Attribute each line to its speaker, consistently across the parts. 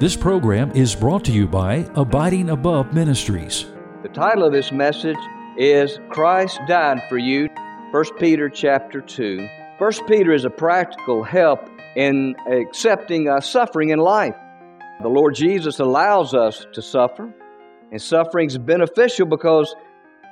Speaker 1: This program is brought to you by Abiding Above Ministries.
Speaker 2: The title of this message is Christ Died for You, 1 Peter chapter 2. 1 Peter is a practical help in accepting uh, suffering in life. The Lord Jesus allows us to suffer, and suffering is beneficial because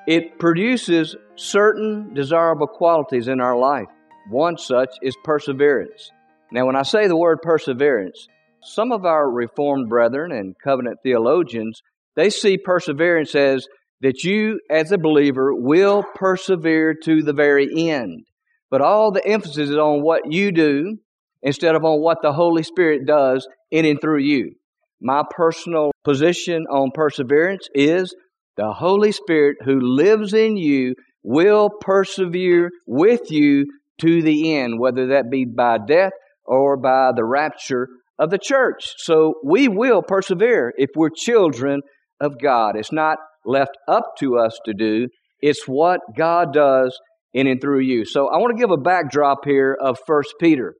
Speaker 2: it produces certain desirable qualities in our life. One such is perseverance. Now, when I say the word perseverance, some of our Reformed brethren and covenant theologians, they see perseverance as that you, as a believer, will persevere to the very end. But all the emphasis is on what you do instead of on what the Holy Spirit does in and through you. My personal position on perseverance is the Holy Spirit who lives in you will persevere with you to the end, whether that be by death or by the rapture of the church. So we will persevere if we're children of God. It's not left up to us to do, it's what God does in and through you. So I want to give a backdrop here of 1 Peter.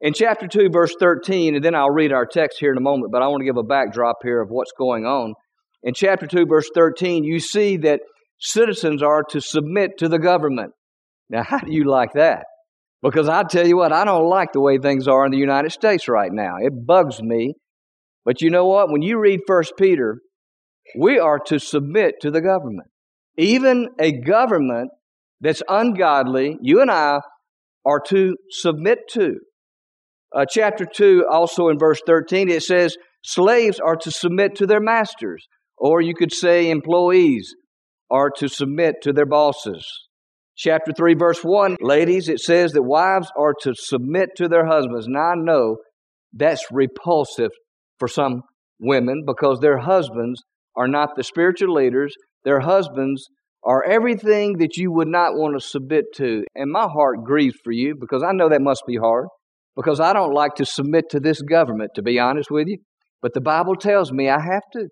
Speaker 2: In chapter 2, verse 13, and then I'll read our text here in a moment, but I want to give a backdrop here of what's going on. In chapter 2, verse 13, you see that citizens are to submit to the government. Now, how do you like that? Because I tell you what, I don't like the way things are in the United States right now. It bugs me. But you know what? When you read First Peter, we are to submit to the government. Even a government that's ungodly, you and I are to submit to. Uh, chapter 2, also in verse 13, it says, Slaves are to submit to their masters. Or you could say employees are to submit to their bosses. Chapter 3, verse 1, ladies, it says that wives are to submit to their husbands. Now I know that's repulsive for some women because their husbands are not the spiritual leaders. Their husbands are everything that you would not want to submit to. And my heart grieves for you because I know that must be hard because I don't like to submit to this government, to be honest with you. But the Bible tells me I have to.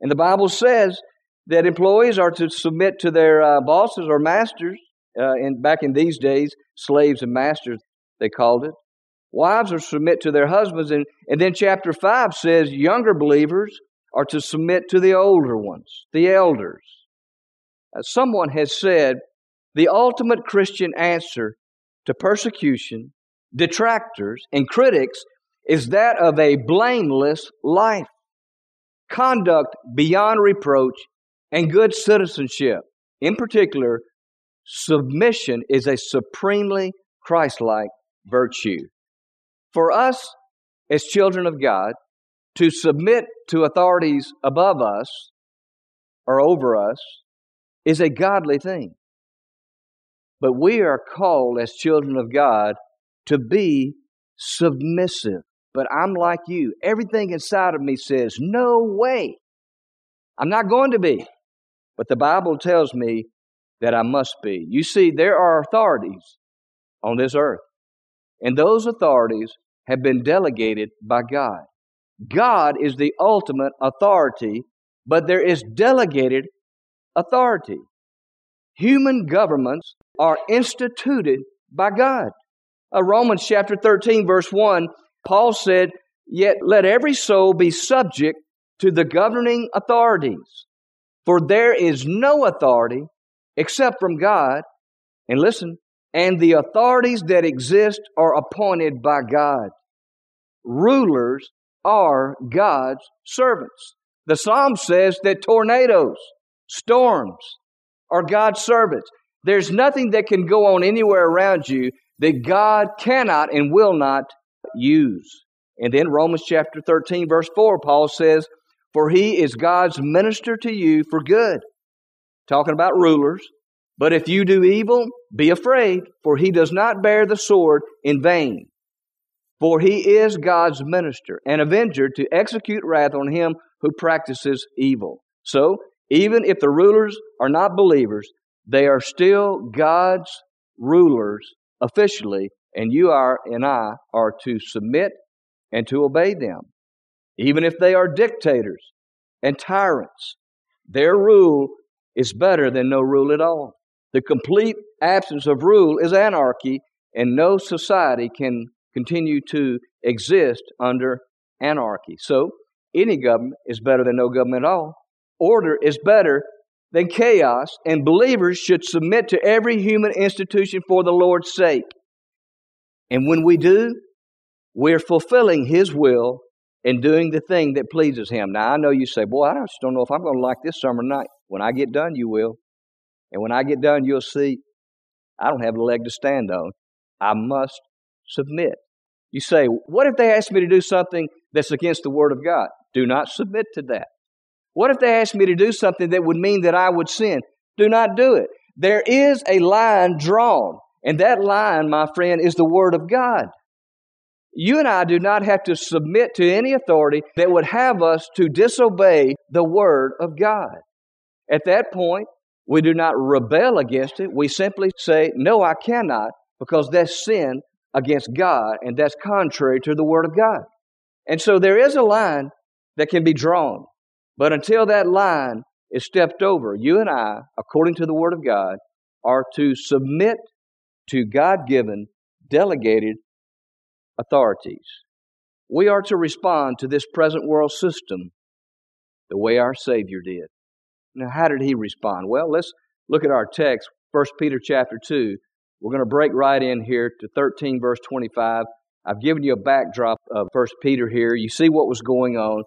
Speaker 2: And the Bible says that employees are to submit to their uh, bosses or masters. Uh, in, back in these days, slaves and masters, they called it. Wives are submit to their husbands. And, and then chapter 5 says younger believers are to submit to the older ones, the elders. Uh, someone has said the ultimate Christian answer to persecution, detractors, and critics is that of a blameless life conduct beyond reproach, and good citizenship. In particular, submission is a supremely Christ like virtue. For us, as children of God, to submit to authorities above us or over us is a godly thing. But we are called as children of God to be submissive. But I'm like you. Everything inside of me says, no way. I'm not going to be. But the Bible tells me that I must be. You see, there are authorities on this earth, and those authorities have been delegated by God. God is the ultimate authority, but there is delegated authority. Human governments are instituted by God. Uh, Romans chapter 13, verse 1 Paul said, Yet let every soul be subject to the governing authorities, for there is no authority except from God. And listen, and the authorities that exist are appointed by God. Rulers are God's servants. The Psalm says that tornadoes, storms, are God's servants. There's nothing that can go on anywhere around you that God cannot and will not use. And then Romans chapter 13, verse 4, Paul says, For he is God's minister to you for good. Talking about rulers. But if you do evil, be afraid, for he does not bear the sword in vain. For he is God's minister, an avenger to execute wrath on him who practices evil. So, even if the rulers are not believers, they are still God's rulers officially and you are and I are to submit and to obey them. Even if they are dictators and tyrants, their rule is better than no rule at all. The complete absence of rule is anarchy, and no society can continue to exist under anarchy. So, Any government is better than no government at all. Order is better than chaos, and believers should submit to every human institution for the Lord's sake. And when we do, we're fulfilling His will and doing the thing that pleases Him. Now, I know you say, Boy, I just don't know if I'm going to like this summer night. When I get done, you will. And when I get done, you'll see I don't have a leg to stand on. I must submit. You say, What if they ask me to do something that's against the Word of God? Do not submit to that. What if they ask me to do something that would mean that I would sin? Do not do it. There is a line drawn, and that line, my friend, is the Word of God. You and I do not have to submit to any authority that would have us to disobey the Word of God. At that point, we do not rebel against it. We simply say, No, I cannot, because that's sin against God, and that's contrary to the Word of God. And so there is a line that can be drawn. But until that line is stepped over, you and I, according to the Word of God, are to submit to God given, delegated authorities. We are to respond to this present world system the way our Savior did. Now, how did he respond? Well, let's look at our text, 1 Peter chapter 2. We're going to break right in here to 13, verse 25. I've given you a backdrop of 1 Peter here. You see what was going on.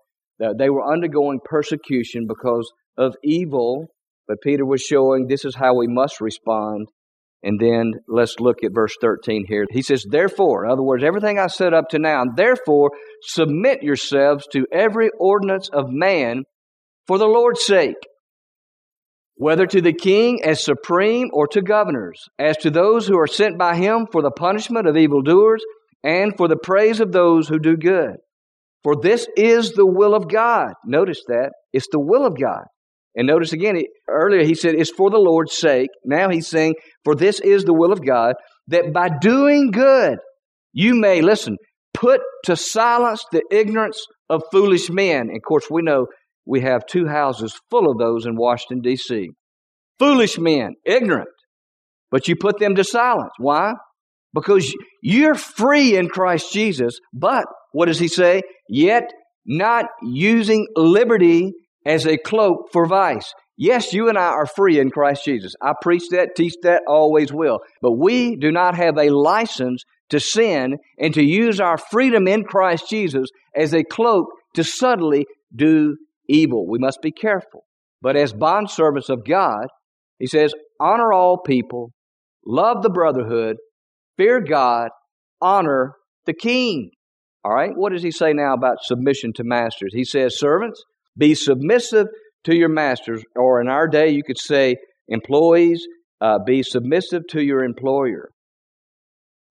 Speaker 2: They were undergoing persecution because of evil, but Peter was showing this is how we must respond. And then let's look at verse 13 here. He says, Therefore, in other words, everything I said up to now, therefore submit yourselves to every ordinance of man for the Lord's sake whether to the king as supreme or to governors, as to those who are sent by him for the punishment of evildoers and for the praise of those who do good. For this is the will of God. Notice that. It's the will of God. And notice again, earlier he said, it's for the Lord's sake. Now he's saying, for this is the will of God, that by doing good, you may, listen, put to silence the ignorance of foolish men. And of course, we know we have two houses full of those in Washington, D.C. Foolish men, ignorant, but you put them to silence. Why? Because you're free in Christ Jesus, but what does he say? Yet not using liberty as a cloak for vice. Yes, you and I are free in Christ Jesus. I preach that, teach that, always will. But we do not have a license to sin and to use our freedom in Christ Jesus as a cloak to subtly do evil. We must be careful. But as bondservants of God, he says, honor all people, love the brotherhood, fear God, honor the king. All right, what does he say now about submission to masters? He says, servants, be submissive to your masters, or in our day, you could say, employees, uh, be submissive to your employer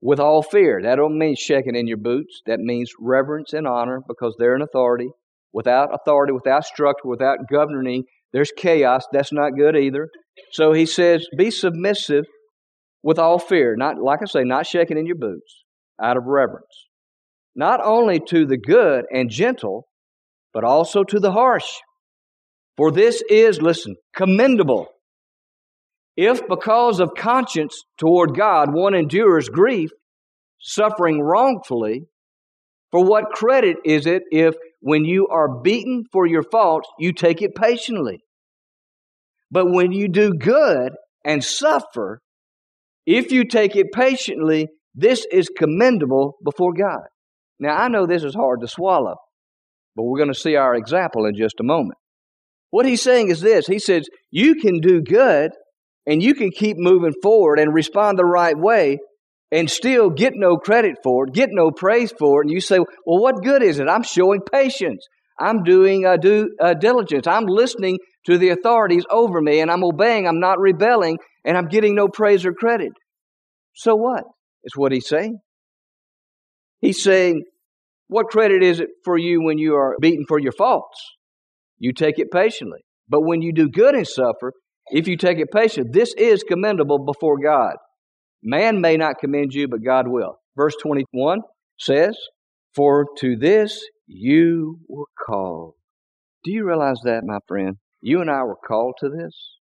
Speaker 2: with all fear. That don't mean shaking in your boots. That means reverence and honor because they're an authority. Without authority, without structure, without governing, there's chaos. That's not good either. So he says, be submissive with all fear. Not, like I say, not shaking in your boots, out of reverence. Not only to the good and gentle, but also to the harsh. For this is, listen, commendable. If because of conscience toward God one endures grief, suffering wrongfully, for what credit is it if when you are beaten for your faults, you take it patiently. But when you do good and suffer, if you take it patiently, this is commendable before God. Now, I know this is hard to swallow, but we're going to see our example in just a moment. What he's saying is this He says, You can do good and you can keep moving forward and respond the right way and still get no credit for it, get no praise for it. And you say, well, what good is it? I'm showing patience. I'm doing uh, due uh, diligence. I'm listening to the authorities over me and I'm obeying. I'm not rebelling and I'm getting no praise or credit. So what? Is what he's saying. He's saying, what credit is it for you when you are beaten for your faults? You take it patiently. But when you do good and suffer, if you take it patiently, this is commendable before God. Man may not commend you, but God will. Verse 21 says, For to this you were called. Do you realize that, my friend? You and I were called to this.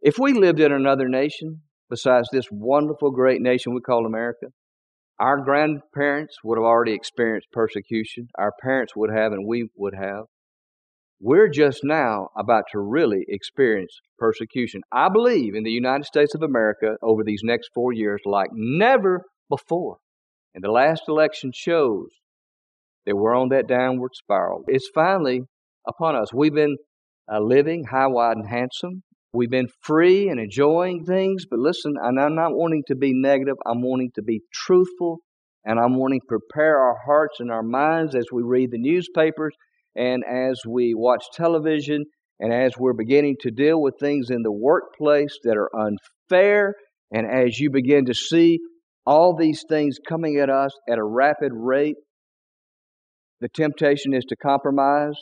Speaker 2: If we lived in another nation besides this wonderful, great nation we call America, our grandparents would have already experienced persecution. Our parents would have, and we would have. We're just now about to really experience persecution. I believe in the United States of America over these next four years like never before. And the last election shows that we're on that downward spiral. It's finally upon us. We've been uh, living high, wide, and handsome. We've been free and enjoying things, but listen, and I'm not wanting to be negative. I'm wanting to be truthful, and I'm wanting to prepare our hearts and our minds as we read the newspapers and as we watch television and as we're beginning to deal with things in the workplace that are unfair, and as you begin to see all these things coming at us at a rapid rate, the temptation is to compromise.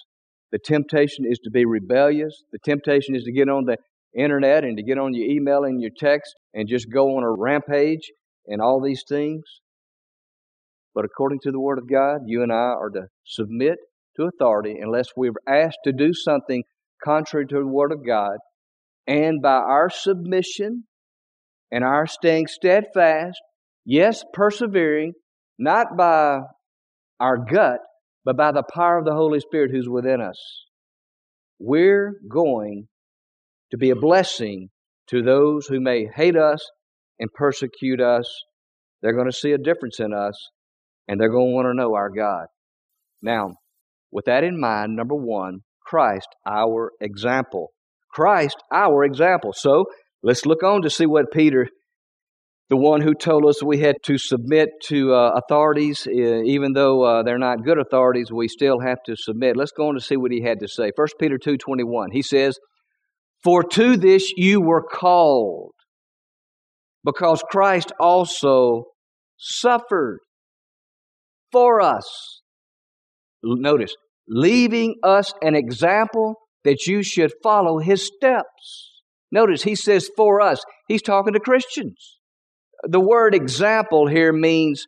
Speaker 2: The temptation is to be rebellious. The temptation is to get on the internet and to get on your email and your text and just go on a rampage and all these things. But according to the Word of God, you and I are to submit to authority unless we're asked to do something contrary to the Word of God. And by our submission and our staying steadfast, yes, persevering, not by our gut, but by the power of the Holy Spirit who's within us, we're going to be a blessing to those who may hate us and persecute us. They're going to see a difference in us and they're going to want to know our God. Now, with that in mind, number one, Christ, our example. Christ, our example. So let's look on to see what Peter, the one who told us we had to submit to uh, authorities, even though uh, they're not good authorities, we still have to submit. Let's go on to see what he had to say. 1 Peter 2.21, he says, For to this you were called, because Christ also suffered for us. Notice, leaving us an example that you should follow his steps. Notice he says for us, he's talking to Christians. The word example here means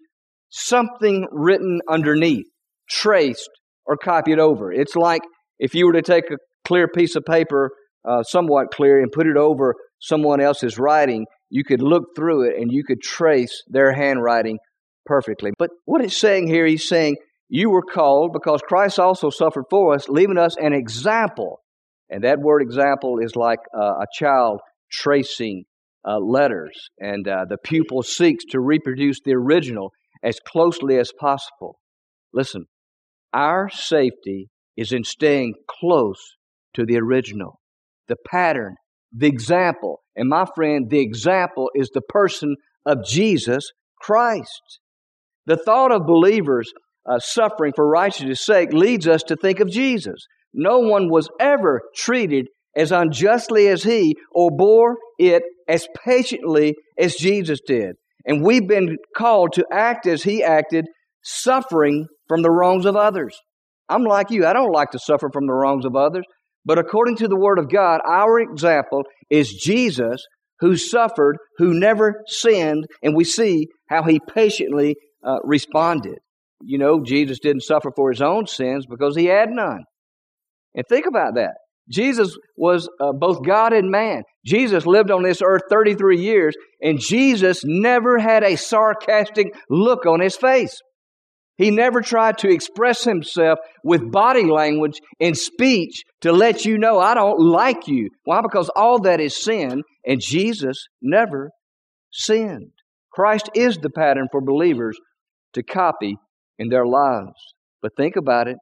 Speaker 2: something written underneath, traced, or copied over. It's like if you were to take a clear piece of paper, uh, somewhat clear, and put it over someone else's writing, you could look through it and you could trace their handwriting perfectly. But what it's saying here, he's saying you were called because Christ also suffered for us, leaving us an example. And that word example is like uh, a child tracing uh, letters, and uh, the pupil seeks to reproduce the original as closely as possible. Listen, our safety is in staying close to the original, the pattern, the example. And my friend, the example is the person of Jesus Christ. The thought of believers uh, suffering for righteousness' sake leads us to think of Jesus. No one was ever treated as unjustly as he or bore it as patiently as Jesus did. And we've been called to act as he acted, suffering from the wrongs of others. I'm like you, I don't like to suffer from the wrongs of others. But according to the Word of God, our example is Jesus who suffered, who never sinned, and we see how he patiently uh, responded. You know, Jesus didn't suffer for his own sins because he had none. And think about that. Jesus was uh, both God and man. Jesus lived on this earth 33 years, and Jesus never had a sarcastic look on his face. He never tried to express himself with body language and speech to let you know, I don't like you. Why? Because all that is sin, and Jesus never sinned. Christ is the pattern for believers to copy in their lives. But think about it.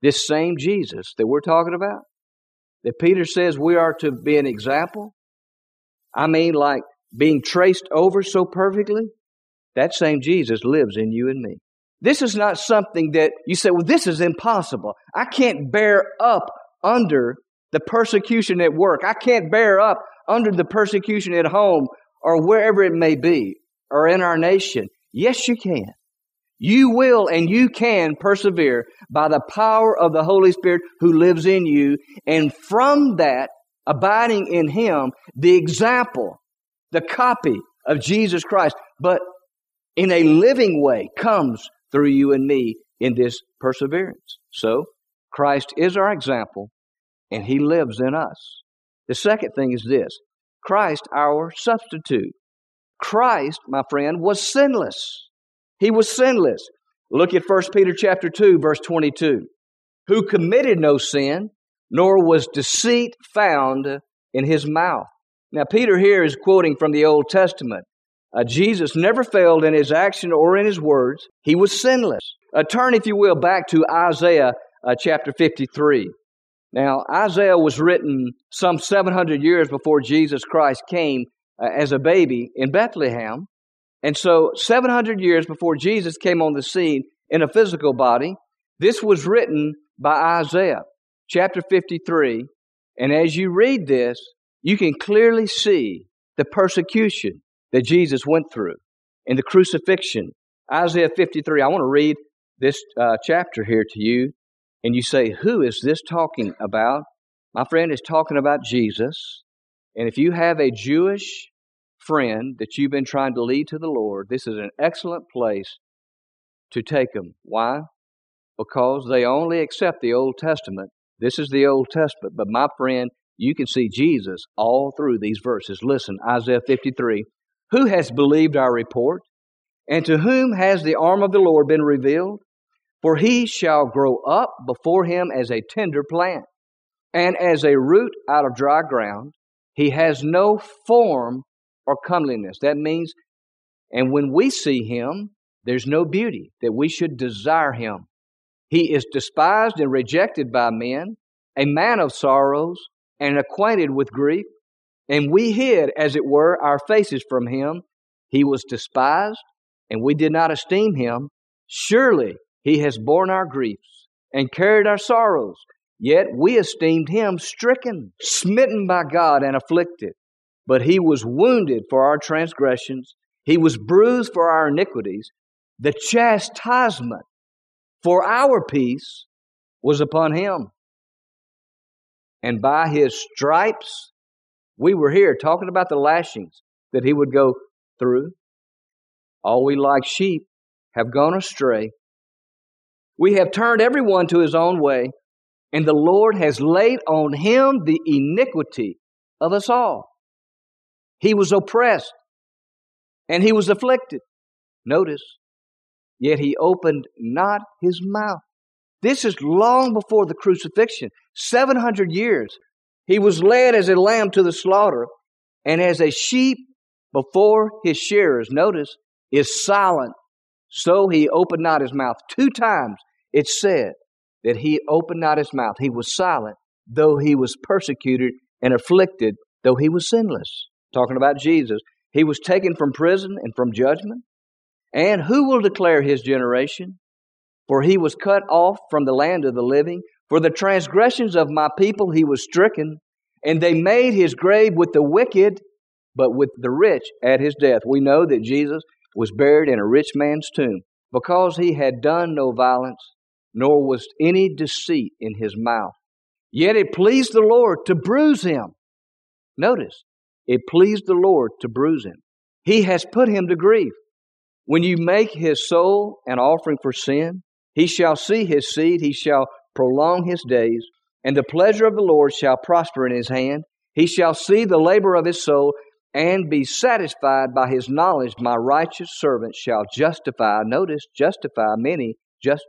Speaker 2: This same Jesus that we're talking about, that Peter says we are to be an example, I mean, like being traced over so perfectly, that same Jesus lives in you and me. This is not something that you say, well, this is impossible. I can't bear up under the persecution at work. I can't bear up under the persecution at home or wherever it may be or in our nation. Yes, you can. You will and you can persevere by the power of the Holy Spirit who lives in you. And from that, abiding in Him, the example, the copy of Jesus Christ, but in a living way comes through you and me in this perseverance. So, Christ is our example and He lives in us. The second thing is this Christ, our substitute. Christ, my friend, was sinless. He was sinless. Look at 1 Peter chapter 2 verse 22. who committed no sin, nor was deceit found in his mouth. Now, Peter here is quoting from the Old Testament. Uh, Jesus never failed in his action or in his words. He was sinless. Uh, turn, if you will, back to Isaiah uh, chapter 53. Now, Isaiah was written some 700 years before Jesus Christ came uh, as a baby in Bethlehem. And so, 700 years before Jesus came on the scene in a physical body, this was written by Isaiah, chapter 53. And as you read this, you can clearly see the persecution that Jesus went through and the crucifixion. Isaiah 53. I want to read this uh, chapter here to you. And you say, Who is this talking about? My friend is talking about Jesus. And if you have a Jewish friend that you've been trying to lead to the Lord, this is an excellent place to take them. Why? Because they only accept the Old Testament. This is the Old Testament. But my friend, you can see Jesus all through these verses. Listen, Isaiah 53. Who has believed our report? And to whom has the arm of the Lord been revealed? For he shall grow up before him as a tender plant, and as a root out of dry ground. He has no form or comeliness. That means, and when we see him, there's no beauty that we should desire him. He is despised and rejected by men, a man of sorrows, and acquainted with grief. And we hid, as it were, our faces from him. He was despised, and we did not esteem him. Surely he has borne our griefs and carried our sorrows. Yet we esteemed him stricken, smitten by God, and afflicted. But he was wounded for our transgressions, he was bruised for our iniquities. The chastisement for our peace was upon him. And by his stripes, we were here talking about the lashings that he would go through. All we like sheep have gone astray. We have turned everyone to his own way, and the Lord has laid on him the iniquity of us all. He was oppressed and he was afflicted. Notice, yet he opened not his mouth. This is long before the crucifixion, 700 years. He was led as a lamb to the slaughter, and as a sheep before his shearers, notice, is silent so he opened not his mouth. Two times it said that he opened not his mouth. He was silent, though he was persecuted and afflicted, though he was sinless. Talking about Jesus. He was taken from prison and from judgment. And who will declare his generation? For he was cut off from the land of the living. For the transgressions of my people he was stricken. And they made his grave with the wicked, but with the rich at his death. We know that Jesus was buried in a rich man's tomb, because he had done no violence, nor was any deceit in his mouth. Yet it pleased the Lord to bruise him. Notice, it pleased the Lord to bruise him. He has put him to grief. When you make his soul an offering for sin, he shall see his seed, he shall prolong his days, and the pleasure of the Lord shall prosper in his hand. He shall see the labor of his soul, and be satisfied by his knowledge, my righteous servant shall justify. Notice, justify many, just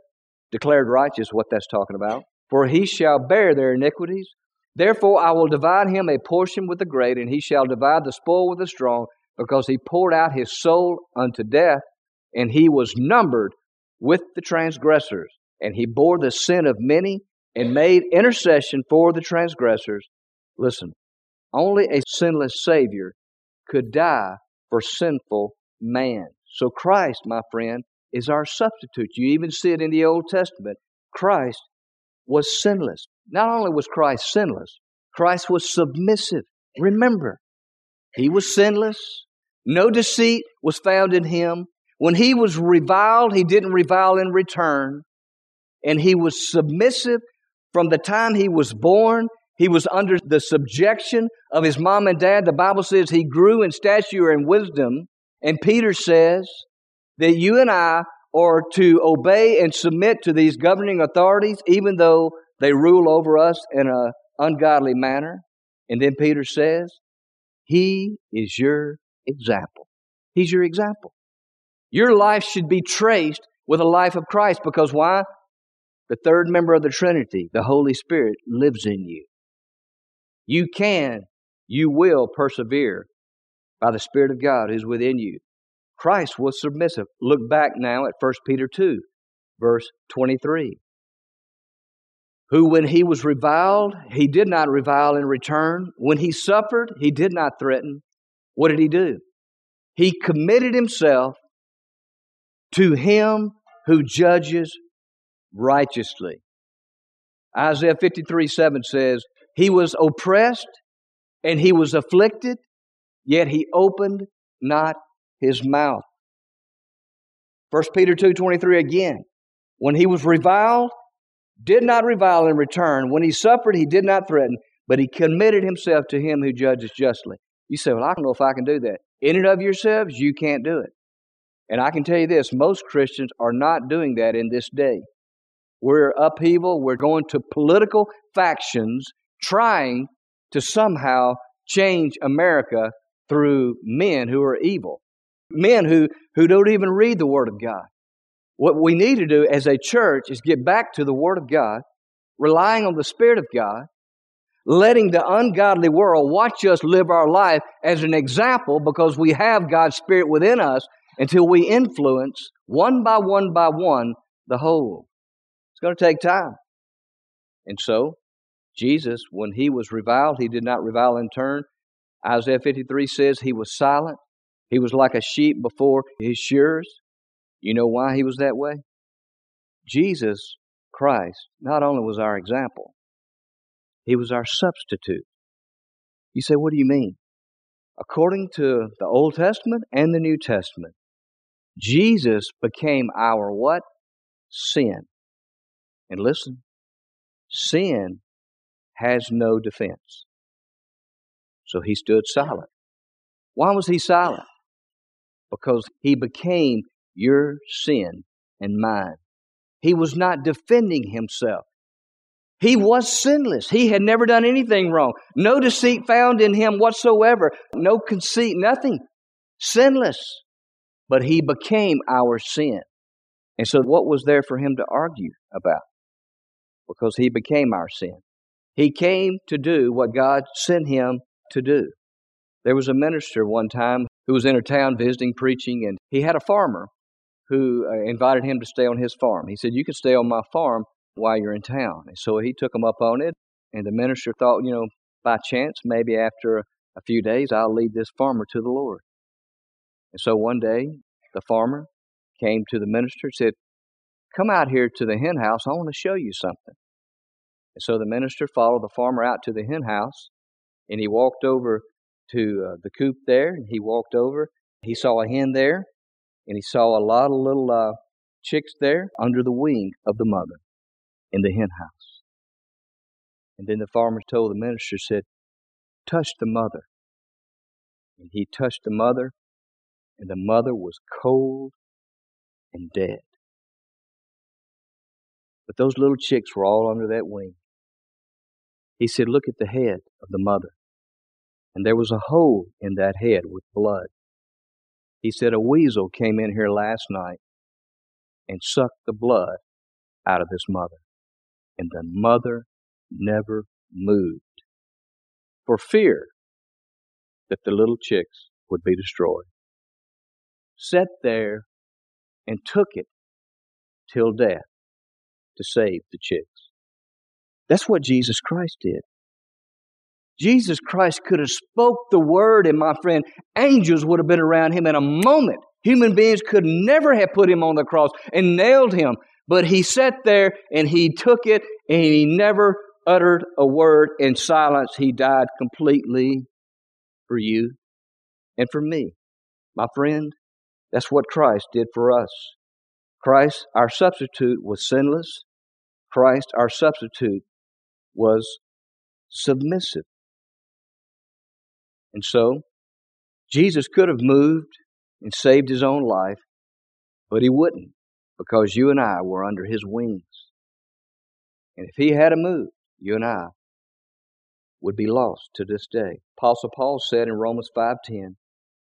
Speaker 2: declared righteous, what that's talking about. For he shall bear their iniquities. Therefore I will divide him a portion with the great, and he shall divide the spoil with the strong, because he poured out his soul unto death, and he was numbered with the transgressors. And he bore the sin of many, and made intercession for the transgressors. Listen, only a sinless Savior could die for sinful man. So Christ, my friend, is our substitute. You even see it in the Old Testament. Christ was sinless. Not only was Christ sinless, Christ was submissive. Remember, he was sinless. No deceit was found in him. When he was reviled, he didn't revile in return. And he was submissive from the time he was born he was under the subjection of his mom and dad. The Bible says he grew in stature and wisdom. And Peter says that you and I are to obey and submit to these governing authorities, even though they rule over us in an ungodly manner. And then Peter says, He is your example. He's your example. Your life should be traced with a life of Christ because why? the third member of the Trinity, the Holy Spirit, lives in you. You can, you will persevere by the Spirit of God who's within you. Christ was submissive. Look back now at 1 Peter 2, verse 23. Who, when he was reviled, he did not revile in return. When he suffered, he did not threaten. What did he do? He committed himself to him who judges righteously. Isaiah 53 7 says, He was oppressed and he was afflicted, yet he opened not his mouth. 1 Peter 2:23 again. When he was reviled, did not revile in return. When he suffered, he did not threaten, but he committed himself to him who judges justly. You say, Well, I don't know if I can do that. In and of yourselves, you can't do it. And I can tell you this most Christians are not doing that in this day. We're upheaval, we're going to political factions trying to somehow change America through men who are evil, men who, who don't even read the Word of God. What we need to do as a church is get back to the Word of God, relying on the Spirit of God, letting the ungodly world watch us live our life as an example because we have God's Spirit within us until we influence one by one by one the whole. It's going to take time. And so, Jesus, when he was reviled, he did not revile in turn. Isaiah 53 says he was silent. He was like a sheep before his shearers. You know why he was that way? Jesus Christ not only was our example, he was our substitute. You say, what do you mean? According to the Old Testament and the New Testament, Jesus became our what? Sin. And listen, sin has no defense. So he stood silent. Why was he silent? Because he became your sin and mine. He was not defending himself. He was sinless. He had never done anything wrong. No deceit found in him whatsoever. No conceit, nothing. Sinless. But he became our sin. And so, what was there for him to argue about? Because he became our sin. He came to do what God sent him to do. There was a minister one time who was in a town visiting, preaching, and he had a farmer who uh, invited him to stay on his farm. He said, You can stay on my farm while you're in town. And so he took him up on it, and the minister thought, you know, by chance, maybe after a few days, I'll lead this farmer to the Lord. And so one day, the farmer came to the minister and said, Come out here to the hen house. I want to show you something. And so the minister followed the farmer out to the hen house, and he walked over to uh, the coop there, and he walked over. He saw a hen there, and he saw a lot of little uh, chicks there under the wing of the mother in the hen house. And then the farmer told the minister, said, touch the mother. And he touched the mother, and the mother was cold and dead. But those little chicks were all under that wing. He said, Look at the head of the mother. And there was a hole in that head with blood. He said, A weasel came in here last night and sucked the blood out of his mother. And the mother never moved for fear that the little chicks would be destroyed. Sat there and took it till death to save the chicks. That's what Jesus Christ did. Jesus Christ could have spoke the word and my friend, angels would have been around him in a moment. Human beings could never have put him on the cross and nailed him. But he sat there and he took it and he never uttered a word in silence. He died completely for you and for me. My friend, that's what Christ did for us. Christ, our substitute, was sinless. Christ, our substitute, was submissive. And so, Jesus could have moved and saved his own life, but he wouldn't because you and I were under his wings. And if he had a moved, you and I would be lost to this day. Apostle Paul said in Romans 5:10,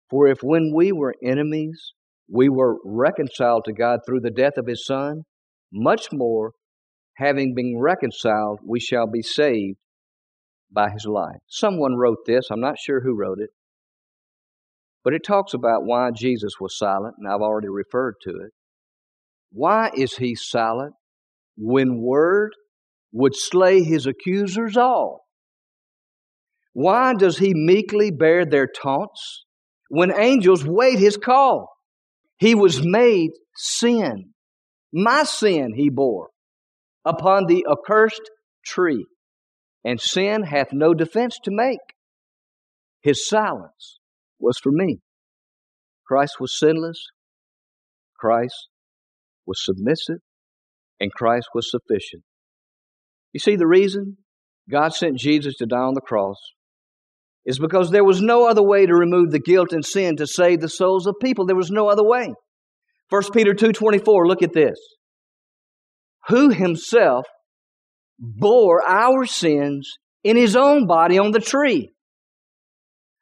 Speaker 2: "For if when we were enemies, we were reconciled to God through the death of his son, much more having been reconciled, we shall be saved by his life. Someone wrote this, I'm not sure who wrote it, but it talks about why Jesus was silent, and I've already referred to it. Why is he silent when word would slay his accusers all? Why does he meekly bear their taunts when angels wait his call? He was made sin. My sin he bore upon the accursed tree, and sin hath no defense to make. His silence was for me. Christ was sinless, Christ was submissive, and Christ was sufficient. You see, the reason God sent Jesus to die on the cross is because there was no other way to remove the guilt and sin to save the souls of people. There was no other way. 1 Peter 2:24, look at this. Who himself bore our sins in his own body on the tree,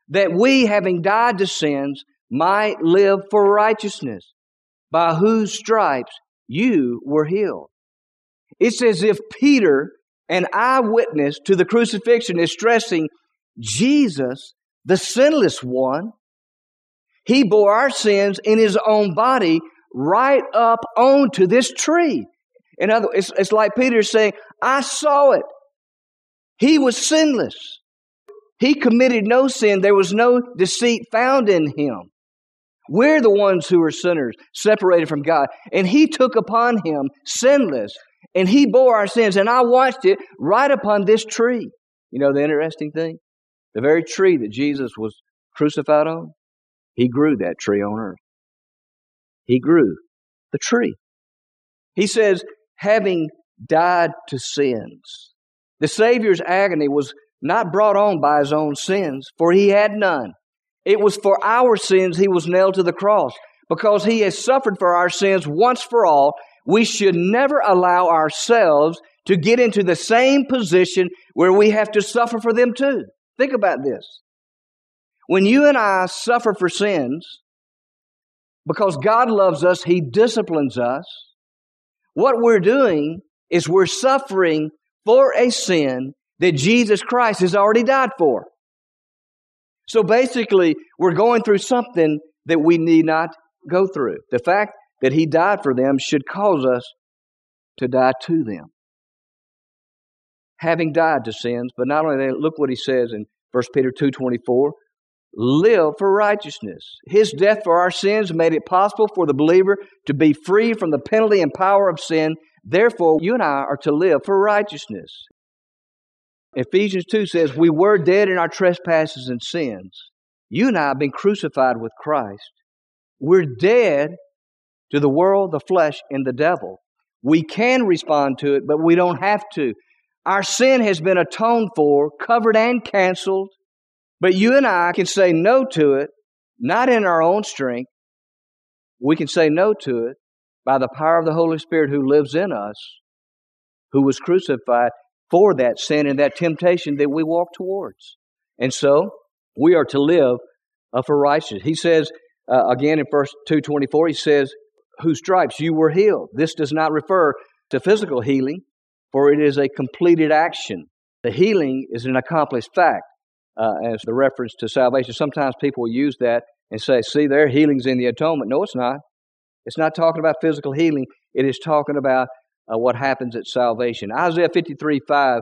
Speaker 2: that we, having died to sins, might live for righteousness, by whose stripes you were healed. It's as if Peter, an eyewitness to the crucifixion, is stressing Jesus, the sinless one, he bore our sins in his own body right up onto this tree. In other it's, it's like Peter saying, I saw it. He was sinless. He committed no sin. There was no deceit found in him. We're the ones who are sinners, separated from God. And He took upon Him, sinless, and He bore our sins. And I watched it right upon this tree. You know the interesting thing? The very tree that Jesus was crucified on, He grew that tree on earth. He grew the tree. He says, having died to sins. The Savior's agony was not brought on by his own sins, for he had none. It was for our sins he was nailed to the cross. Because he has suffered for our sins once for all, we should never allow ourselves to get into the same position where we have to suffer for them too. Think about this. When you and I suffer for sins, because God loves us, He disciplines us. What we're doing is we're suffering for a sin that Jesus Christ has already died for. So basically, we're going through something that we need not go through. The fact that He died for them should cause us to die to them. Having died to sins, but not only that, look what He says in 1 Peter 2.24, live for righteousness. His death for our sins made it possible for the believer to be free from the penalty and power of sin. Therefore, you and I are to live for righteousness. Ephesians 2 says, We were dead in our trespasses and sins. You and I have been crucified with Christ. We're dead to the world, the flesh, and the devil. We can respond to it, but we don't have to. Our sin has been atoned for, covered, and canceled. But you and I can say no to it, not in our own strength. We can say no to it by the power of the Holy Spirit who lives in us, who was crucified for that sin and that temptation that we walk towards. And so we are to live uh, for righteousness. He says uh, again in verse 224, he says, Whose stripes you were healed. This does not refer to physical healing, for it is a completed action. The healing is an accomplished fact uh, as the reference to salvation. Sometimes people use that and say, see, their healing's in the atonement. No, it's not. It's not talking about physical healing. It is talking about uh, what happens at salvation. Isaiah 53 5,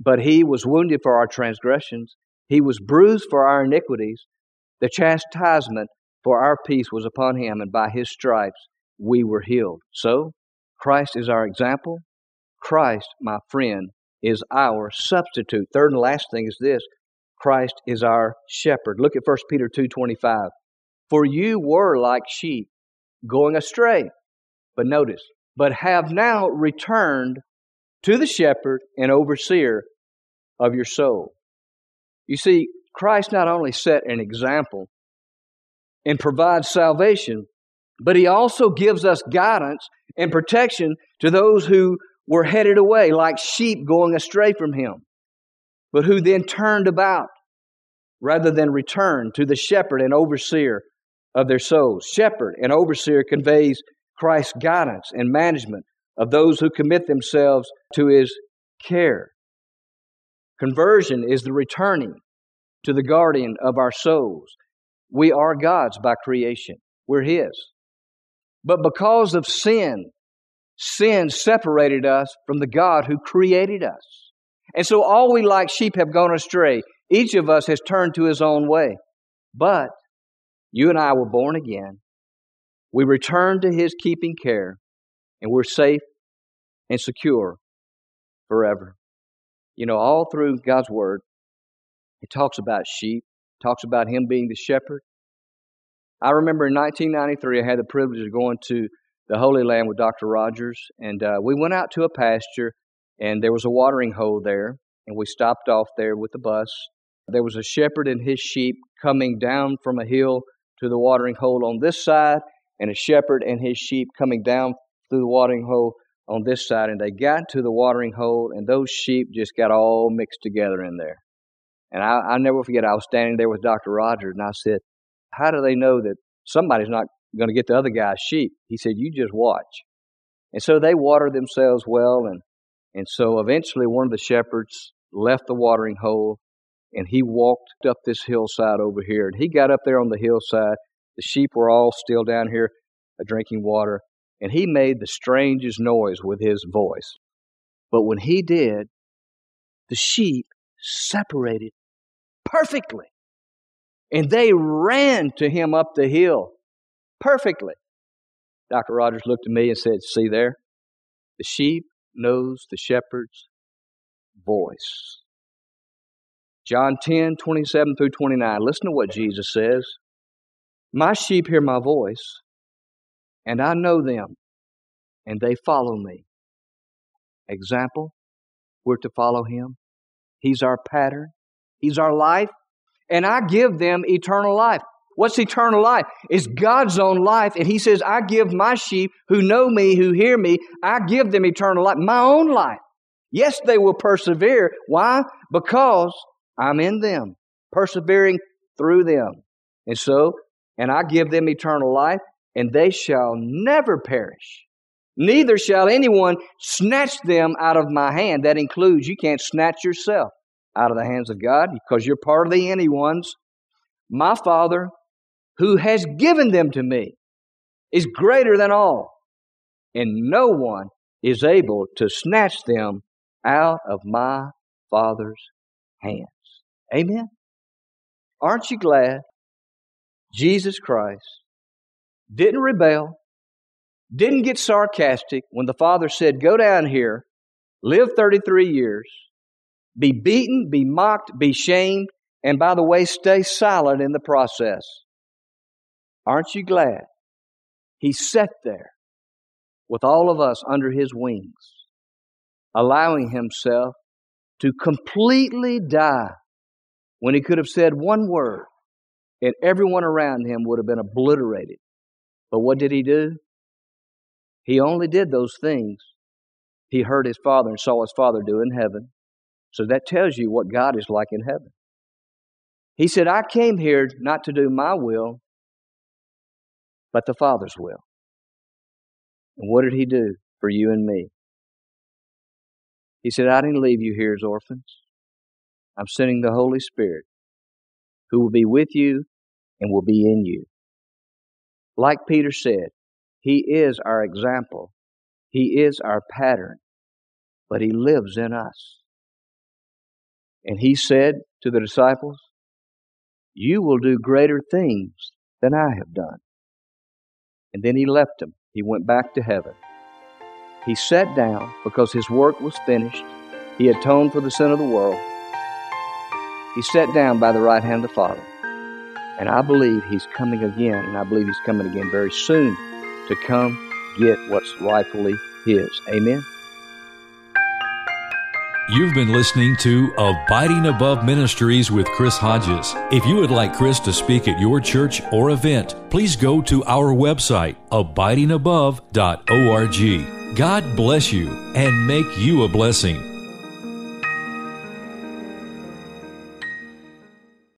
Speaker 2: but he was wounded for our transgressions, he was bruised for our iniquities. The chastisement for our peace was upon him, and by his stripes we were healed. So, Christ is our example. Christ, my friend, is our substitute. Third and last thing is this Christ is our shepherd. Look at 1 Peter 2:25. For you were like sheep going astray. But notice, but have now returned to the shepherd and overseer of your soul. You see, Christ not only set an example and provides salvation, but he also gives us guidance and protection to those who were headed away like sheep going astray from him, but who then turned about rather than return to the shepherd and overseer of their souls. Shepherd and overseer conveys Christ's guidance and management of those who commit themselves to his care. Conversion is the returning to the guardian of our souls. We are God's by creation, we're his. But because of sin, sin separated us from the God who created us. And so all we like sheep have gone astray. Each of us has turned to his own way. But you and I were born again. We return to his keeping care, and we're safe and secure forever. You know, all through God's Word, it talks about sheep, talks about him being the shepherd. I remember in 1993, I had the privilege of going to the Holy Land with Dr. Rogers, and uh, we went out to a pasture and there was a watering hole there, and we stopped off there with the bus. There was a shepherd and his sheep coming down from a hill to the watering hole on this side, and a shepherd and his sheep coming down through the watering hole on this side. And they got to the watering hole, and those sheep just got all mixed together in there. And I, I'll never forget, I was standing there with Dr. Rogers, and I said, How do they know that somebody's not going to get the other guy's sheep? He said, You just watch. And so they watered themselves well, and and so eventually one of the shepherds left the watering hole and he walked up this hillside over here. And he got up there on the hillside. The sheep were all still down here uh, drinking water. And he made the strangest noise with his voice. But when he did, the sheep separated perfectly. And they ran to him up the hill perfectly. Dr. Rogers looked at me and said, See there? The sheep knows the shepherd's voice. John 10, 27 through 29. Listen to what Jesus says. My sheep hear my voice, and I know them, and they follow me. Example, we're to follow him. He's our pattern, He's our life, and I give them eternal life. What's eternal life? It's God's own life. And He says, I give my sheep who know me, who hear me, I give them eternal life, my own life. Yes, they will persevere. Why? Because I'm in them, persevering through them. And so, and I give them eternal life, and they shall never perish. Neither shall anyone snatch them out of my hand. That includes you can't snatch yourself out of the hands of God because you're part of the any ones. My Father who has given them to me is greater than all, and no one is able to snatch them out of my Father's hands. Amen. Aren't you glad Jesus Christ didn't rebel, didn't get sarcastic when the Father said, Go down here, live 33 years, be beaten, be mocked, be shamed, and by the way, stay silent in the process. Aren't you glad? He sat there with all of us under his wings, allowing himself to completely die when he could have said one word and everyone around him would have been obliterated. But what did he do? He only did those things he heard his father and saw his father do in heaven. So that tells you what God is like in heaven. He said, I came here not to do my will, but the Father's will. And what did He do for you and me? He said, I didn't leave you here as orphans. I'm sending the Holy Spirit who will be with you and will be in you. Like Peter said, He is our example, He is our pattern, but He lives in us. And He said to the disciples, You will do greater things than I have done. And then he left them. He went back to heaven. He sat down because his work was finished. He atoned for the sin of the world. He sat down by the right hand of the Father. And I believe he's coming again, and I believe he's coming again very soon to come get what's rightfully his. Amen.
Speaker 1: You've been listening to Abiding Above Ministries with Chris Hodges. If you would like Chris to speak at your church or event, please go to our website, abidingabove.org. God bless you and make you a blessing.